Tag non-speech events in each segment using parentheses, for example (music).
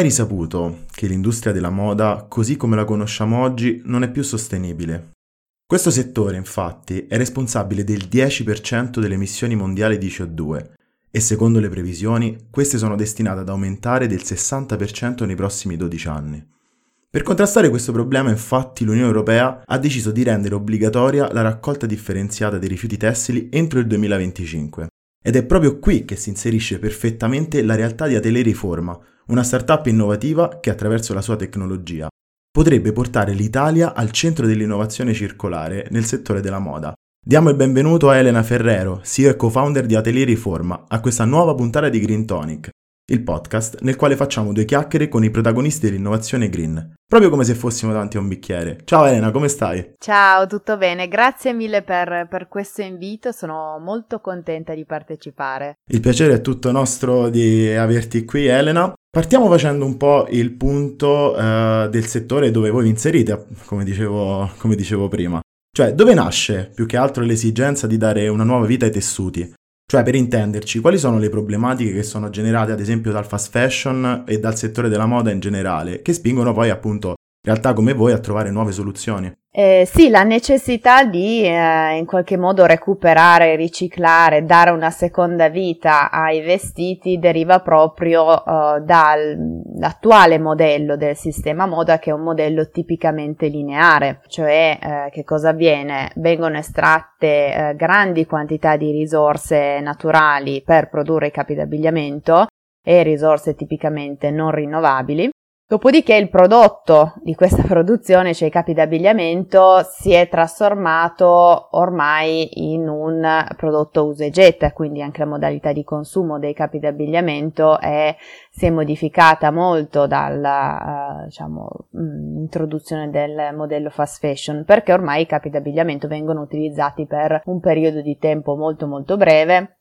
oramai risaputo che l'industria della moda, così come la conosciamo oggi, non è più sostenibile. Questo settore, infatti, è responsabile del 10% delle emissioni mondiali di CO2 e secondo le previsioni queste sono destinate ad aumentare del 60% nei prossimi 12 anni. Per contrastare questo problema, infatti, l'Unione Europea ha deciso di rendere obbligatoria la raccolta differenziata dei rifiuti tessili entro il 2025. Ed è proprio qui che si inserisce perfettamente la realtà di Atelier Riforma, una startup innovativa che attraverso la sua tecnologia potrebbe portare l'Italia al centro dell'innovazione circolare nel settore della moda. Diamo il benvenuto a Elena Ferrero, CEO e co-founder di Atelier Riforma, a questa nuova puntata di Green Tonic, il podcast nel quale facciamo due chiacchiere con i protagonisti dell'innovazione green, proprio come se fossimo davanti a un bicchiere. Ciao Elena, come stai? Ciao, tutto bene, grazie mille per, per questo invito, sono molto contenta di partecipare. Il piacere è tutto nostro di averti qui Elena. Partiamo facendo un po' il punto uh, del settore dove voi vi inserite, come dicevo, come dicevo prima. Cioè, dove nasce più che altro l'esigenza di dare una nuova vita ai tessuti? Cioè, per intenderci, quali sono le problematiche che sono generate ad esempio dal fast fashion e dal settore della moda in generale, che spingono poi appunto realtà come voi a trovare nuove soluzioni. Eh, sì, la necessità di eh, in qualche modo recuperare, riciclare, dare una seconda vita ai vestiti deriva proprio eh, dall'attuale modello del sistema moda che è un modello tipicamente lineare, cioè eh, che cosa avviene? Vengono estratte eh, grandi quantità di risorse naturali per produrre i capi d'abbigliamento e risorse tipicamente non rinnovabili Dopodiché il prodotto di questa (laughs) produzione, cioè i capi d'abbigliamento, si è trasformato ormai in un prodotto usa e getta, quindi anche la modalità di consumo dei capi d'abbigliamento è, si è modificata molto dalla uh, diciamo, mh, introduzione del modello fast fashion, perché ormai i capi d'abbigliamento vengono utilizzati per un periodo di tempo molto molto breve.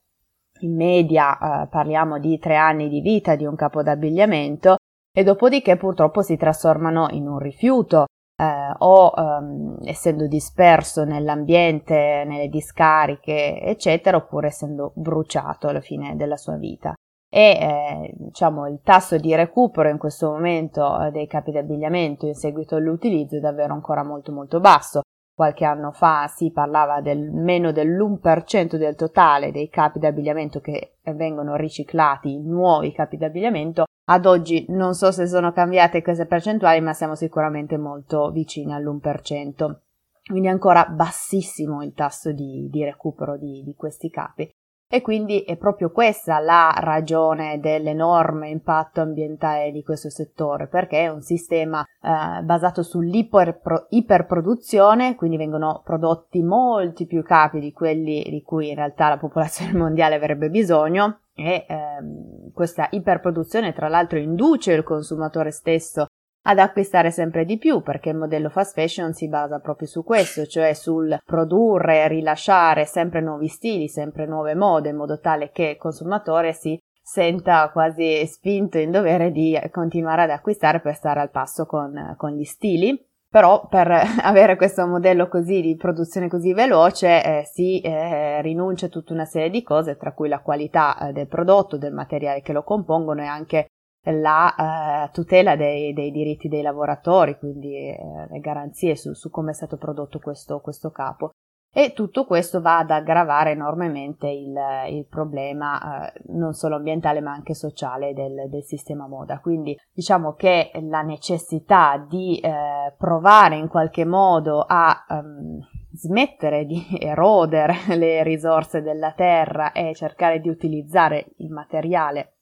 In media uh, parliamo di tre anni di vita di un capo d'abbigliamento e dopodiché purtroppo si trasformano in un rifiuto eh, o ehm, essendo disperso nell'ambiente, nelle discariche, eccetera, oppure essendo bruciato alla fine della sua vita. E eh, diciamo il tasso di recupero in questo momento eh, dei capi d'abbigliamento in seguito all'utilizzo è davvero ancora molto molto basso. Qualche anno fa si parlava del meno dell'1% del totale dei capi d'abbigliamento che vengono riciclati nuovi capi d'abbigliamento ad oggi non so se sono cambiate queste percentuali, ma siamo sicuramente molto vicini all'1%. Quindi ancora bassissimo il tasso di, di recupero di, di questi capi. E quindi è proprio questa la ragione dell'enorme impatto ambientale di questo settore, perché è un sistema eh, basato sull'iperproduzione, quindi vengono prodotti molti più capi di quelli di cui in realtà la popolazione (laughs) mondiale avrebbe bisogno e ehm, questa iperproduzione tra l'altro induce il consumatore stesso ad acquistare sempre di più perché il modello fast fashion si basa proprio su questo, cioè sul produrre e rilasciare sempre nuovi stili, sempre nuove mode in modo tale che il consumatore si senta quasi spinto in dovere di continuare ad acquistare per stare al passo con, con gli stili. Però per (laughs) avere questo modello così di produzione così veloce eh, si eh, rinuncia a tutta una serie di cose, tra cui la qualità eh, del prodotto, del materiale che lo compongono e anche la eh, tutela dei, dei, diritti dei lavoratori, quindi eh, le garanzie su, su, come è stato prodotto questo, questo capo e tutto questo va ad aggravare enormemente il, il problema eh, non solo ambientale ma anche sociale del, del, sistema moda. Quindi diciamo che la necessità di eh, provare in qualche modo a um, smettere di (laughs) erodere le risorse della terra e cercare di utilizzare il materiale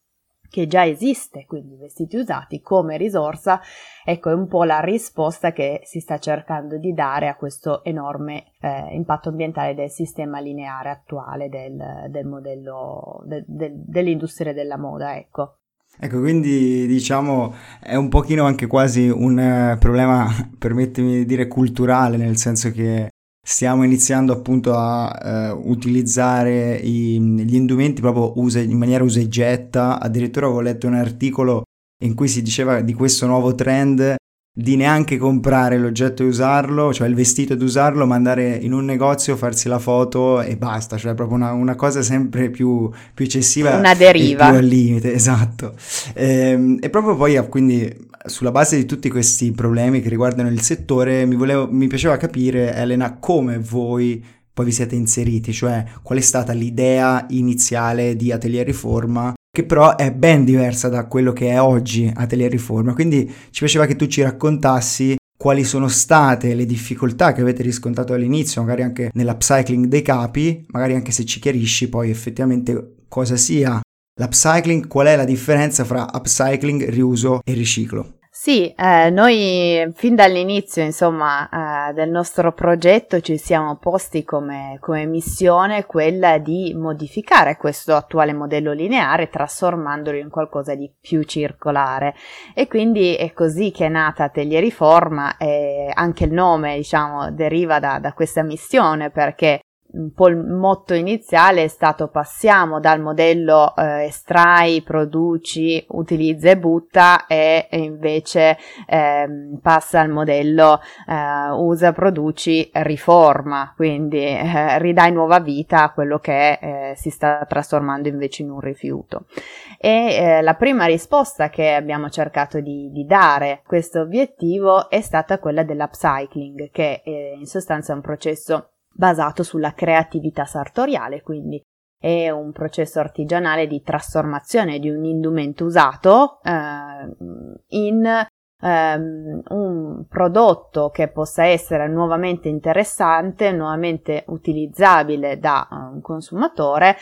che già esiste, quindi vestiti usati, come risorsa, ecco è un po' la risposta che si sta cercando di dare a questo enorme eh, impatto ambientale del sistema lineare attuale del, del modello de, de, dell'industria della moda, ecco. Ecco, quindi diciamo è un pochino anche quasi un eh, problema, (laughs) permettimi di dire, culturale, nel senso che stiamo iniziando appunto a eh, utilizzare i, gli indumenti proprio usa, in maniera usa e getta. Addirittura ho letto un articolo in cui si diceva di questo nuovo trend di neanche comprare l'oggetto e usarlo, cioè il vestito ed usarlo, ma andare in un negozio, farsi la foto e basta, cioè proprio una, una cosa sempre più, più, eccessiva. Una deriva. più al limite, (laughs) esatto. E, ehm, e proprio poi, quindi, sulla base di tutti questi problemi che riguardano il settore, mi, volevo, mi piaceva capire, Elena, come voi poi vi siete inseriti, cioè qual è stata l'idea iniziale di Atelier Riforma che però è ben diversa da quello che è oggi Atelier Riforma. Quindi ci piaceva che tu ci raccontassi quali sono state le difficoltà che avete riscontrato all'inizio, magari anche nell'upcycling dei capi, magari anche se ci chiarisci poi effettivamente cosa sia l'upcycling, qual è la differenza fra upcycling, riuso e riciclo. Sì, eh, noi fin dall'inizio insomma, eh, del nostro progetto ci siamo posti come, come, missione quella di modificare questo attuale modello lineare trasformandolo in qualcosa di più circolare. E quindi è così che è nata Atelier Riforma e anche il nome diciamo deriva da, da questa missione perché un po' il motto iniziale è stato passiamo dal modello eh, estrai, produci, utilizza e butta e, e invece eh, passa al modello eh, usa, produci, riforma, quindi eh, ridai nuova vita a quello che eh, si sta trasformando invece in un rifiuto. E eh, la prima risposta che abbiamo cercato di, di dare a questo obiettivo è stata quella dell'upcycling, che in sostanza è un processo basato sulla creatività sartoriale, quindi è un processo artigianale di trasformazione di un indumento usato eh, in ehm, un prodotto che possa essere nuovamente interessante, nuovamente utilizzabile da un consumatore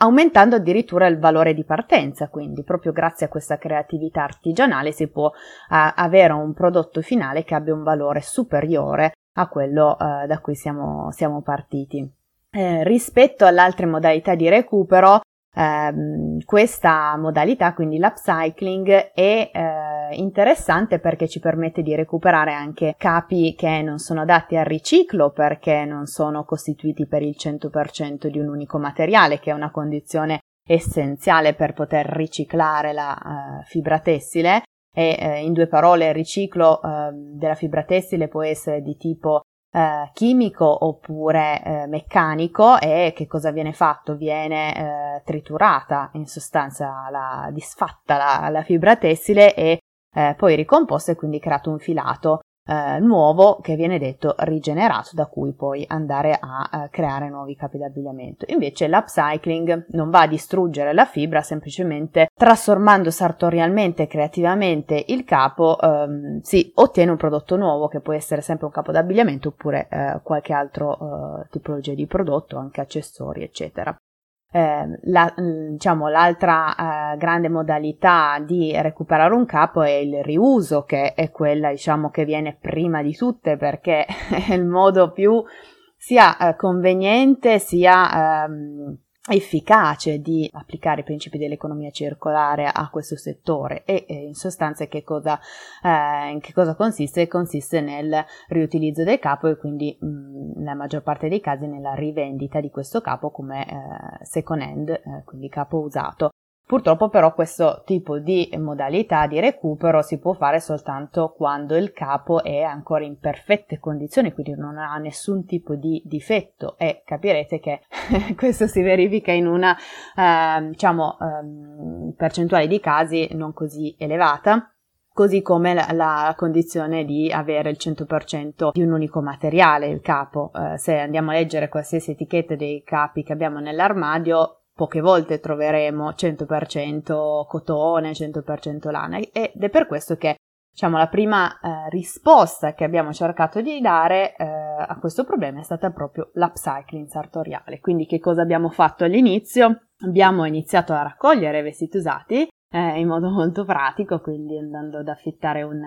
aumentando addirittura il valore di partenza, quindi proprio grazie a questa creatività artigianale si può uh, avere un prodotto finale che abbia un valore superiore a quello uh, da cui siamo, siamo partiti. Eh, rispetto alle altre modalità di recupero, ehm, questa modalità, quindi l'upcycling, è eh, interessante perché ci permette di recuperare anche capi che non sono adatti al riciclo perché non sono costituiti per il 100% di un unico materiale, che è una condizione essenziale per poter riciclare la uh, fibra tessile e eh, in due parole il riciclo eh, della fibra tessile può essere di tipo eh, chimico oppure eh, meccanico e che cosa viene fatto? Viene eh, triturata in sostanza la, disfatta la, la fibra tessile e eh, poi ricomposta e quindi creato un filato eh, nuovo che viene detto rigenerato da cui poi andare a eh, creare nuovi capi d'abbigliamento. Invece l'upcycling non va a distruggere la fibra, semplicemente trasformando sartorialmente e creativamente il capo ehm, si ottiene un prodotto nuovo che può essere sempre un capo d'abbigliamento oppure eh, qualche altro eh, tipologia di prodotto, anche accessori eccetera. Eh, la, mm, diciamo, l'altra eh, grande modalità di recuperare un capo è il riuso, che è quella diciamo, che viene prima di tutte perché (laughs) è il modo più sia eh, conveniente sia ehm, efficace di applicare i principi dell'economia circolare a questo settore e, in sostanza che cosa, eh, in che cosa consiste? Consiste nel riutilizzo del capo e quindi mh, nella maggior parte dei casi nella rivendita di questo capo come eh, second hand, eh, quindi capo usato. Purtroppo però questo tipo di modalità di recupero si può fare soltanto quando il capo è ancora in perfette condizioni, quindi non ha nessun tipo di difetto e capirete che (laughs) questo si verifica in una eh, diciamo eh, percentuale di casi non così elevata così come la, la, condizione di avere il 100% di un unico materiale, il capo. Eh, se andiamo a leggere qualsiasi etichetta dei capi che abbiamo nell'armadio, poche volte troveremo 100% cotone, 100% lana ed è per questo che diciamo la prima eh, risposta che abbiamo cercato di dare eh, a questo problema è stata proprio l'upcycling sartoriale. Quindi che cosa abbiamo fatto all'inizio? Abbiamo iniziato a raccogliere vestiti usati eh, in modo molto pratico, quindi andando ad affittare un,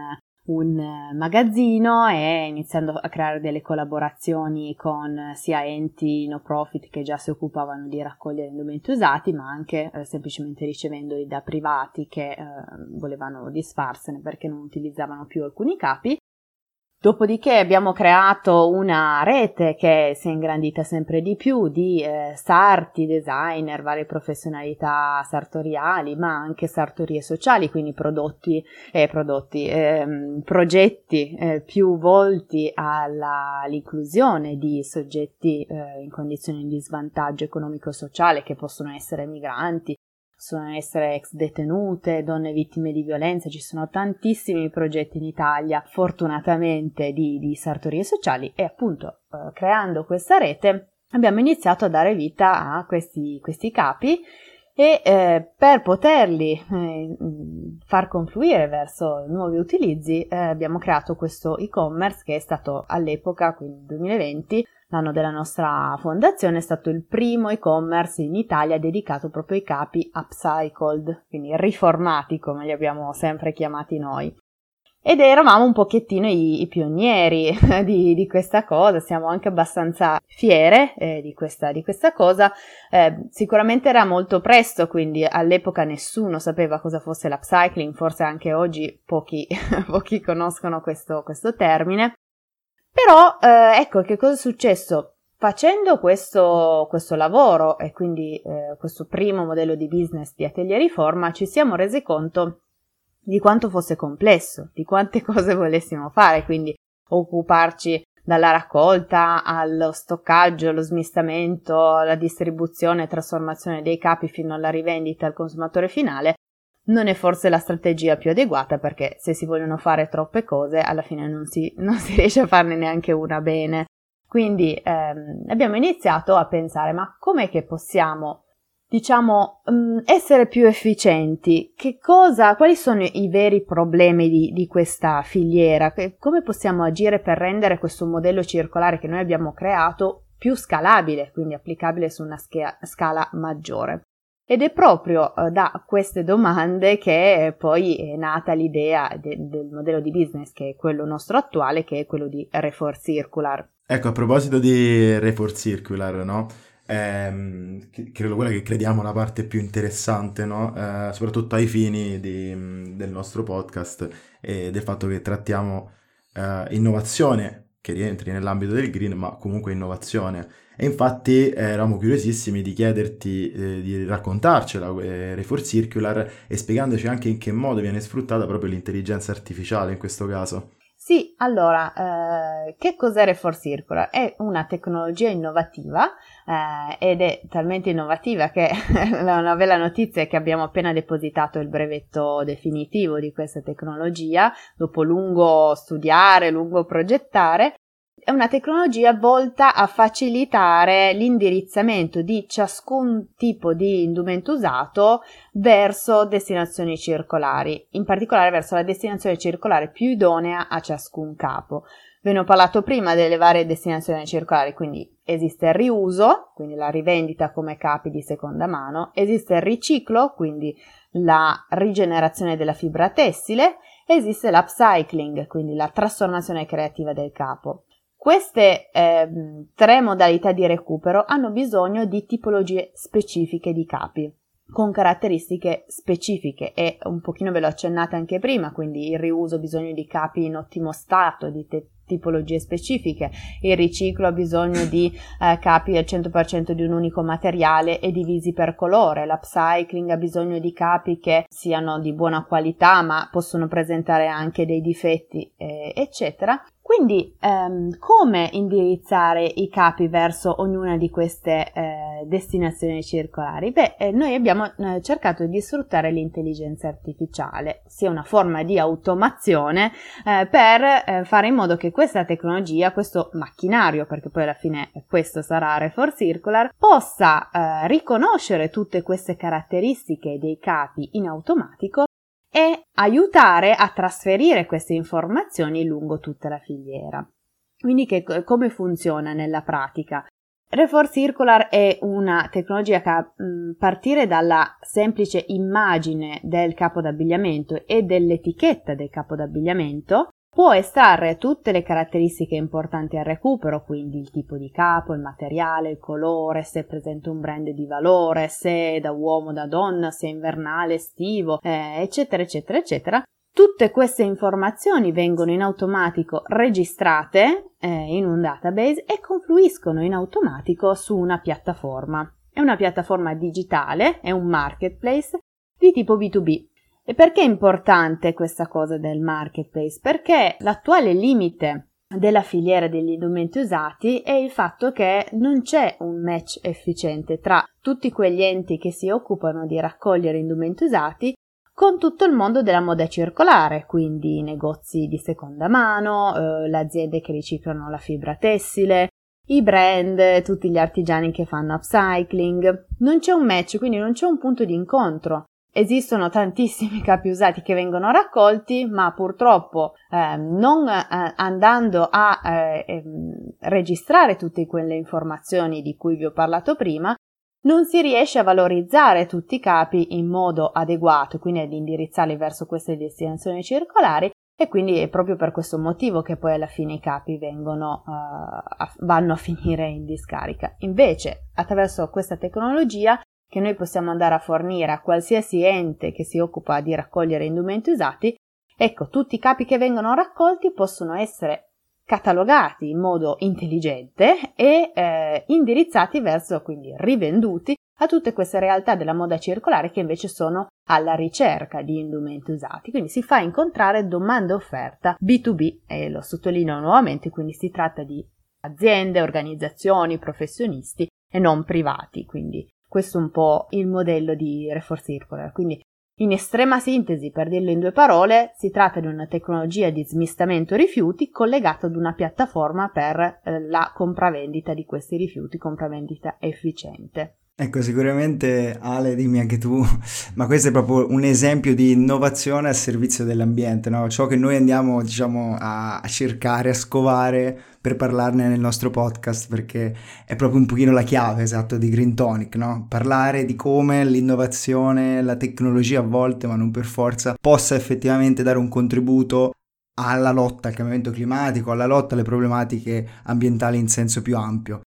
un magazzino e iniziando a creare delle collaborazioni con sia enti no profit che già si occupavano di raccogliere indumenti usati, ma anche eh, semplicemente ricevendoli da privati che eh, volevano disfarsene perché non utilizzavano più alcuni capi Dopodiché abbiamo creato una rete che si è ingrandita sempre di più di eh, sarti, designer, varie professionalità sartoriali, ma anche sartorie sociali, quindi prodotti, eh, prodotti ehm, progetti eh, più volti alla, all'inclusione di soggetti eh, in condizioni di svantaggio economico-sociale che possono essere migranti, possono essere ex detenute, donne vittime di violenza, ci sono tantissimi progetti in Italia, fortunatamente, di, di sartorie sociali e appunto eh, creando questa rete abbiamo iniziato a dare vita a questi, questi capi e eh, per poterli eh, far confluire verso nuovi utilizzi eh, abbiamo creato questo e-commerce che è stato all'epoca, quindi 2020, L'anno della nostra fondazione è stato il primo e-commerce in Italia dedicato proprio ai capi upcycled, quindi riformati come li abbiamo sempre chiamati noi. Ed eravamo un pochettino i, i pionieri (laughs) di, di, questa cosa, siamo anche abbastanza fiere eh, di, questa, di, questa, cosa. Eh, sicuramente era molto presto, quindi all'epoca nessuno sapeva cosa fosse l'upcycling, forse anche oggi pochi, (laughs) pochi conoscono questo, questo termine. Però, eh, ecco che cosa è successo? Facendo questo, questo lavoro e quindi eh, questo primo modello di business di Atelier Riforma ci siamo resi conto di quanto fosse complesso, di quante (laughs) cose volessimo fare, quindi occuparci dalla raccolta allo stoccaggio, allo smistamento, alla distribuzione e trasformazione dei capi fino alla rivendita al consumatore finale non è forse la strategia più adeguata perché se si vogliono fare troppe cose alla fine non si, (laughs) non si riesce a farne neanche una bene. Quindi ehm, abbiamo iniziato a pensare ma com'è che possiamo diciamo mm, essere più efficienti? Cosa, quali sono i veri problemi di, di questa filiera? Come possiamo agire per rendere questo modello circolare che noi abbiamo creato più scalabile, quindi applicabile su una scala maggiore? Ed è proprio eh, da queste domande che poi è nata l'idea de- del modello di business, che è quello nostro attuale, che è quello di Refor Circular. Ecco, a proposito di Refor Circular, no? Ehm, credo quella che crediamo la parte più interessante, no? eh, soprattutto ai fini di, del nostro podcast e del fatto che trattiamo eh, innovazione che rientri nell'ambito del green, ma comunque innovazione. E infatti eh, eravamo curiosissimi di chiederti eh, di raccontarcela, eh, Refor Circular, e spiegandoci anche in che modo viene sfruttata proprio l'intelligenza artificiale in questo caso. Sì, allora, eh, che cos'è Refor Circular? È una tecnologia innovativa eh, ed è talmente innovativa che (laughs) una bella notizia è che abbiamo appena depositato il brevetto definitivo di questa tecnologia, dopo lungo studiare, lungo progettare, è una tecnologia volta a facilitare l'indirizzamento di ciascun tipo di indumento usato verso destinazioni circolari, in particolare verso la destinazione circolare più idonea a ciascun capo. Ve ne ho parlato prima delle varie destinazioni circolari, quindi esiste il riuso, quindi la rivendita come capi di seconda mano, esiste il riciclo, quindi la rigenerazione della fibra tessile, esiste l'upcycling, quindi la trasformazione creativa del capo. Queste eh, tre modalità di recupero hanno bisogno di tipologie specifiche di capi con caratteristiche specifiche e un pochino ve l'ho accennata anche prima, quindi il riuso ha bisogno di capi in ottimo stato, di te- tipologie specifiche, il riciclo ha bisogno di eh, capi al 100% di un unico materiale e divisi per colore, l'upcycling ha bisogno di capi che siano di buona qualità ma possono presentare anche dei difetti, eh, eccetera. Quindi ehm, come indirizzare i capi verso ognuna di queste eh, destinazioni circolari? Beh, eh, noi abbiamo eh, cercato di sfruttare l'intelligenza artificiale, sia una forma di automazione eh, per eh, fare in modo che questa tecnologia, questo macchinario, perché poi alla fine questo sarà Refor Circular, possa eh, riconoscere tutte queste caratteristiche dei capi in automatico e aiutare a trasferire queste informazioni lungo tutta la filiera. Quindi che, come funziona nella pratica? Refor Circular è una tecnologia che a partire dalla semplice immagine del capo d'abbigliamento e dell'etichetta del capo d'abbigliamento Può estrarre tutte le caratteristiche importanti al recupero, quindi il tipo di capo, il materiale, il colore, se è presente un brand di valore, se è da uomo da donna, se è invernale, estivo, eh, eccetera, eccetera, eccetera, Tutte queste informazioni vengono in automatico registrate eh, in un database e confluiscono in automatico su una piattaforma. È una piattaforma digitale, è un marketplace di tipo B2B. E perché è importante questa cosa del marketplace? Perché l'attuale limite della filiera degli indumenti usati è il fatto che non c'è un match efficiente tra tutti quegli enti che si occupano di raccogliere indumenti usati con tutto il mondo della moda circolare, quindi i negozi di seconda mano, eh, le aziende che riciclano la fibra tessile, i brand, tutti gli artigiani che fanno upcycling. Non c'è un match, quindi non c'è un punto di incontro. Esistono tantissimi (laughs) capi usati che vengono raccolti, ma purtroppo eh, non eh, andando a eh, ehm, registrare tutte quelle informazioni di cui vi ho parlato prima, non si riesce a valorizzare tutti i capi in modo adeguato, quindi ad indirizzarli verso queste destinazioni circolari e quindi è proprio per questo motivo che poi alla fine i capi vengono, uh, a, vanno a finire in discarica. Invece, attraverso questa tecnologia che noi possiamo andare a fornire a qualsiasi ente che si occupa di raccogliere indumenti usati, ecco, tutti i capi che vengono raccolti possono essere catalogati in modo intelligente e eh, indirizzati verso, quindi rivenduti, a tutte queste realtà della moda circolare che invece sono alla ricerca di indumenti usati. Quindi si fa incontrare domanda e offerta B2B e lo sottolineo nuovamente, quindi si tratta di aziende, organizzazioni, professionisti e non privati, quindi questo è un po' il modello di Refor Circular. Quindi in estrema sintesi, per dirlo in due parole, si tratta di una tecnologia di smistamento rifiuti collegata ad una piattaforma per eh, la compravendita di questi rifiuti, compravendita efficiente. Ecco, sicuramente Ale, dimmi anche tu, (laughs) ma questo è proprio un esempio di innovazione al servizio dell'ambiente, no? Ciò che noi andiamo, diciamo, a cercare, a scovare per parlarne nel nostro podcast, perché è proprio un pochino la chiave, esatto, di Green Tonic, no? Parlare di come l'innovazione, la tecnologia a volte, ma non per forza, possa effettivamente dare un contributo alla lotta al cambiamento climatico, alla lotta alle problematiche ambientali in senso più ampio.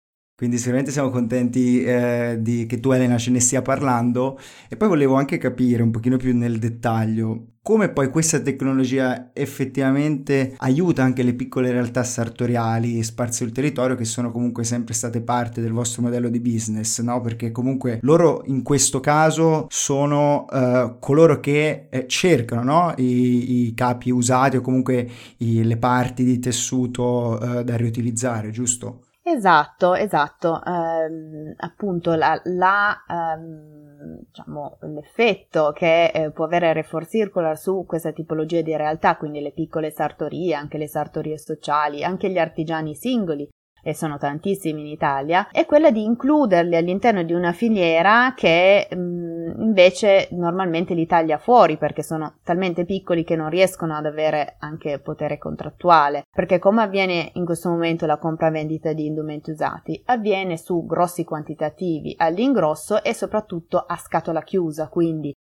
Quindi sicuramente siamo contenti eh, di, che tu Elena ce ne stia parlando e poi volevo anche capire un pochino più nel dettaglio come poi questa tecnologia effettivamente aiuta anche le piccole realtà sartoriali sparse sul territorio che sono comunque sempre state parte del vostro modello di business, no? Perché comunque loro in questo caso sono uh, coloro che eh, cercano no? I, I, capi usati o comunque i, le parti di tessuto uh, da riutilizzare, giusto? Esatto, esatto. Ehm, appunto la, la ehm, diciamo, l'effetto che eh, può avere Refor Circular su questa tipologia di realtà, quindi le piccole sartorie, anche le sartorie sociali, anche gli artigiani singoli e sono tantissimi in Italia, è quella di includerli all'interno di una filiera che mh, mm, invece normalmente li taglia fuori perché sono talmente piccoli che non riescono ad avere anche potere contrattuale. Perché come avviene in questo momento la compravendita di indumenti usati? Avviene su grossi quantitativi all'ingrosso e soprattutto a scatola chiusa, quindi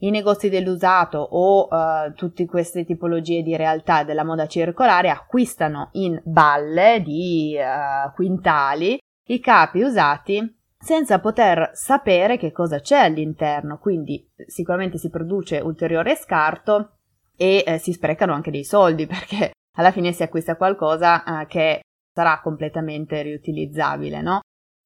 i negozi dell'usato o uh, tutte queste tipologie di realtà della moda circolare acquistano in balle di uh, quintali i capi usati senza poter sapere che cosa c'è all'interno, quindi sicuramente si produce ulteriore scarto e eh, si sprecano anche dei soldi (laughs) perché alla fine si acquista qualcosa eh, che sarà completamente riutilizzabile, no?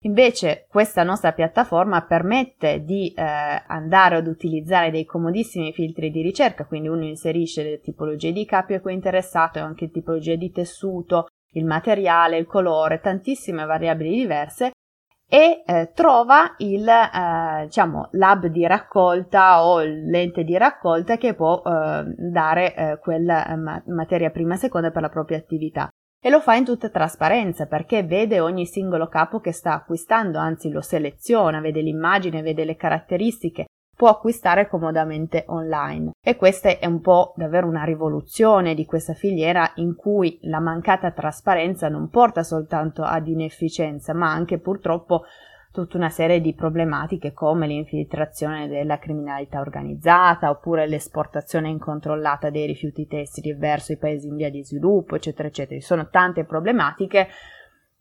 Invece questa nostra piattaforma permette di eh, andare ad utilizzare dei comodissimi filtri di ricerca, quindi uno inserisce le tipologie di capi a cui è interessato anche tipologie di tessuto, il materiale, il colore, tantissime variabili diverse e eh, trova il eh, diciamo lab di raccolta o l'ente di raccolta che può eh, dare eh, quella eh, materia prima e seconda per la propria attività e lo fa in tutta trasparenza perché vede ogni singolo capo che sta acquistando, anzi lo seleziona, vede l'immagine, vede le caratteristiche, può acquistare comodamente online. E questa è un po' davvero una rivoluzione di questa filiera in cui la mancata trasparenza non porta soltanto ad inefficienza, ma anche purtroppo tutta una serie di problematiche come l'infiltrazione della criminalità organizzata oppure l'esportazione incontrollata dei rifiuti tessili verso i paesi in via di sviluppo, eccetera, eccetera. Ci sono tante problematiche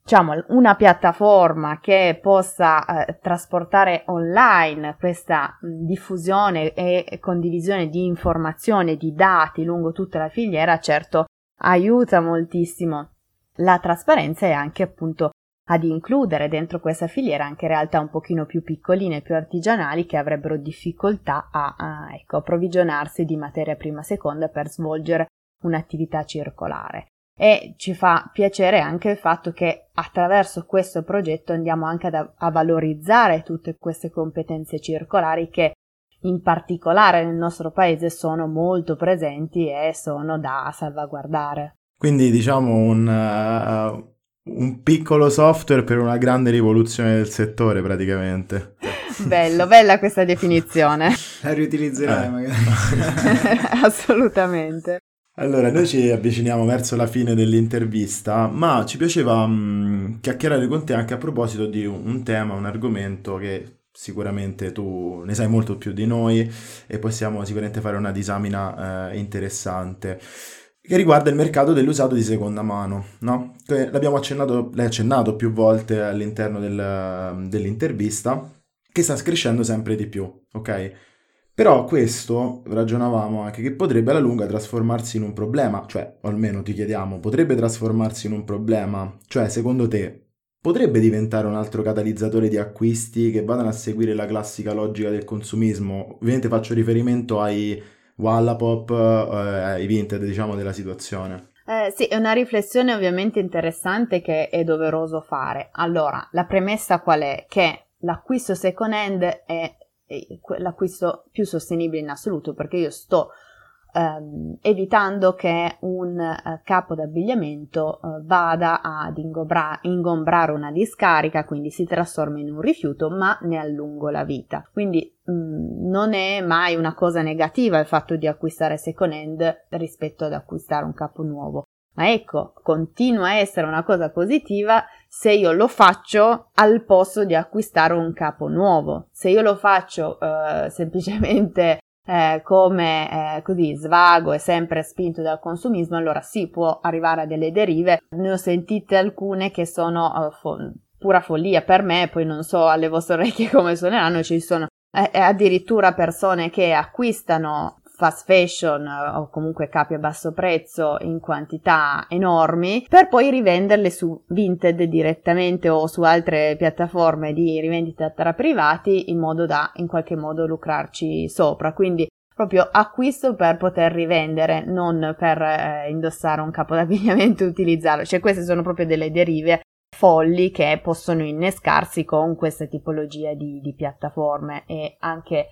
diciamo, una piattaforma che possa eh, trasportare online questa diffusione e condivisione di informazioni, di dati lungo tutta la filiera, certo aiuta moltissimo la trasparenza e anche appunto ad includere dentro questa filiera anche realtà un pochino più piccoline, più artigianali che avrebbero difficoltà a, a ecco, approvvigionarsi di materia prima seconda per svolgere un'attività circolare e ci fa piacere anche il fatto che attraverso questo progetto andiamo anche ad, a valorizzare tutte queste competenze circolari che in particolare nel nostro paese sono molto presenti e sono da salvaguardare. Quindi diciamo un, uh, un piccolo software per una grande rivoluzione del settore praticamente. Bello, bella questa definizione. (laughs) La riutilizzerai eh. magari. (laughs) Assolutamente. Allora, noi ci avviciniamo verso la fine dell'intervista, ma ci piaceva mh, mm, chiacchierare con te anche a proposito di un, un, tema, un argomento che sicuramente tu ne sai molto più di noi e possiamo sicuramente fare una disamina eh, interessante che riguarda il mercato dell'usato di seconda mano, no? L'abbiamo accennato, l'hai accennato più volte all'interno del, dell'intervista, che sta crescendo sempre di più, ok? Però questo, ragionavamo anche, che potrebbe alla lunga trasformarsi in un problema, cioè, o almeno ti chiediamo, potrebbe trasformarsi in un problema? Cioè, secondo te, potrebbe diventare un altro catalizzatore di acquisti che vadano a seguire la classica logica del consumismo? Ovviamente faccio riferimento ai Wallapop, eh, ai Vinted, diciamo, della situazione. Eh, sì, è una riflessione ovviamente interessante che è doveroso fare. Allora, la premessa qual è? Che l'acquisto second hand è l'acquisto più sostenibile in assoluto perché io sto ehm, evitando che un eh, capo d'abbigliamento eh, vada ad ingombra- ingombrare una discarica, quindi si trasforma in un rifiuto, ma ne allungo la vita. Quindi mh, mm, non è mai una cosa negativa il fatto di acquistare second hand rispetto ad acquistare un capo nuovo. Ma ecco, continua a essere una cosa positiva se io lo faccio al posto di acquistare un capo nuovo. Se io lo faccio eh, (laughs) semplicemente eh, come eh, così svago e sempre spinto dal consumismo, allora sì, può arrivare a delle derive. Ne ho sentite alcune che sono uh, fo- pura follia per me, poi non so alle vostre orecchie (laughs) come suoneranno, ci sono eh, addirittura persone che acquistano fast fashion eh, o comunque capi a basso prezzo in quantità enormi per poi rivenderle su Vinted direttamente o su altre piattaforme di rivendita tra privati in modo da in qualche modo lucrarci sopra. Quindi proprio acquisto per poter rivendere, non per eh, indossare un capo d'abbigliamento e utilizzarlo. Cioè queste sono proprio delle derive folli che possono innescarsi con questa tipologia di, di piattaforme e anche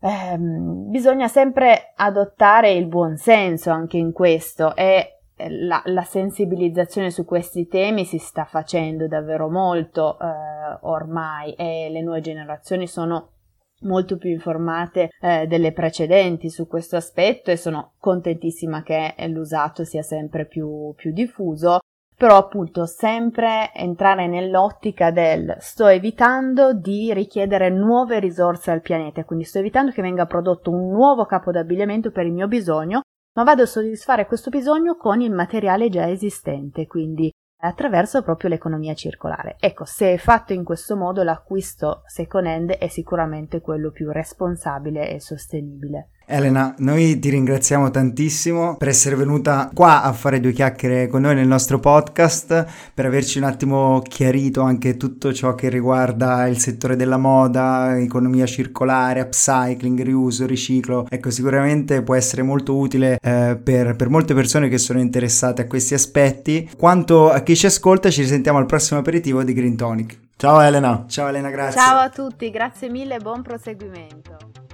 ehm, bisogna sempre adottare il buon senso anche in questo e eh, la, la, sensibilizzazione su questi temi si sta facendo davvero molto eh, ormai e le nuove generazioni sono molto più informate eh, delle precedenti su questo aspetto e sono contentissima che l'usato sia sempre più, più diffuso però appunto sempre entrare nell'ottica del sto evitando di richiedere nuove risorse al pianeta, quindi sto evitando che venga prodotto un nuovo capo d'abbigliamento per il mio bisogno, ma vado a soddisfare questo bisogno con il materiale già esistente, quindi attraverso proprio l'economia circolare. Ecco, se è fatto in questo modo l'acquisto second hand è sicuramente quello più responsabile e sostenibile. Elena, noi ti ringraziamo tantissimo per essere venuta qua a fare due chiacchiere con noi nel nostro podcast, per averci un attimo chiarito anche tutto ciò che riguarda il settore della moda, economia circolare, upcycling, riuso, riciclo. Ecco, sicuramente può essere molto utile eh, per, per molte persone che sono interessate a questi aspetti. Quanto a chi ci ascolta, ci risentiamo al prossimo aperitivo di Green Tonic. Ciao Elena. Ciao Elena, grazie. Ciao a tutti, grazie mille e buon proseguimento.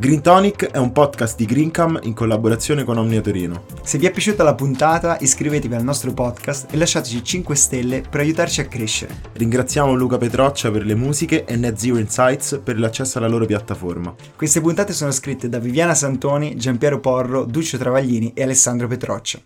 Green Tonic è un podcast di Greencam in collaborazione con Omnia Torino. Se vi è piaciuta la puntata, iscrivetevi al nostro podcast e lasciateci 5 stelle per aiutarci a crescere. Ringraziamo Luca Petroccia per le musiche e Net Zero Insights per l'accesso alla loro piattaforma. Queste puntate sono scritte da Viviana Santoni, Giampiero Porro, Duccio Travaglini e Alessandro Petroccia.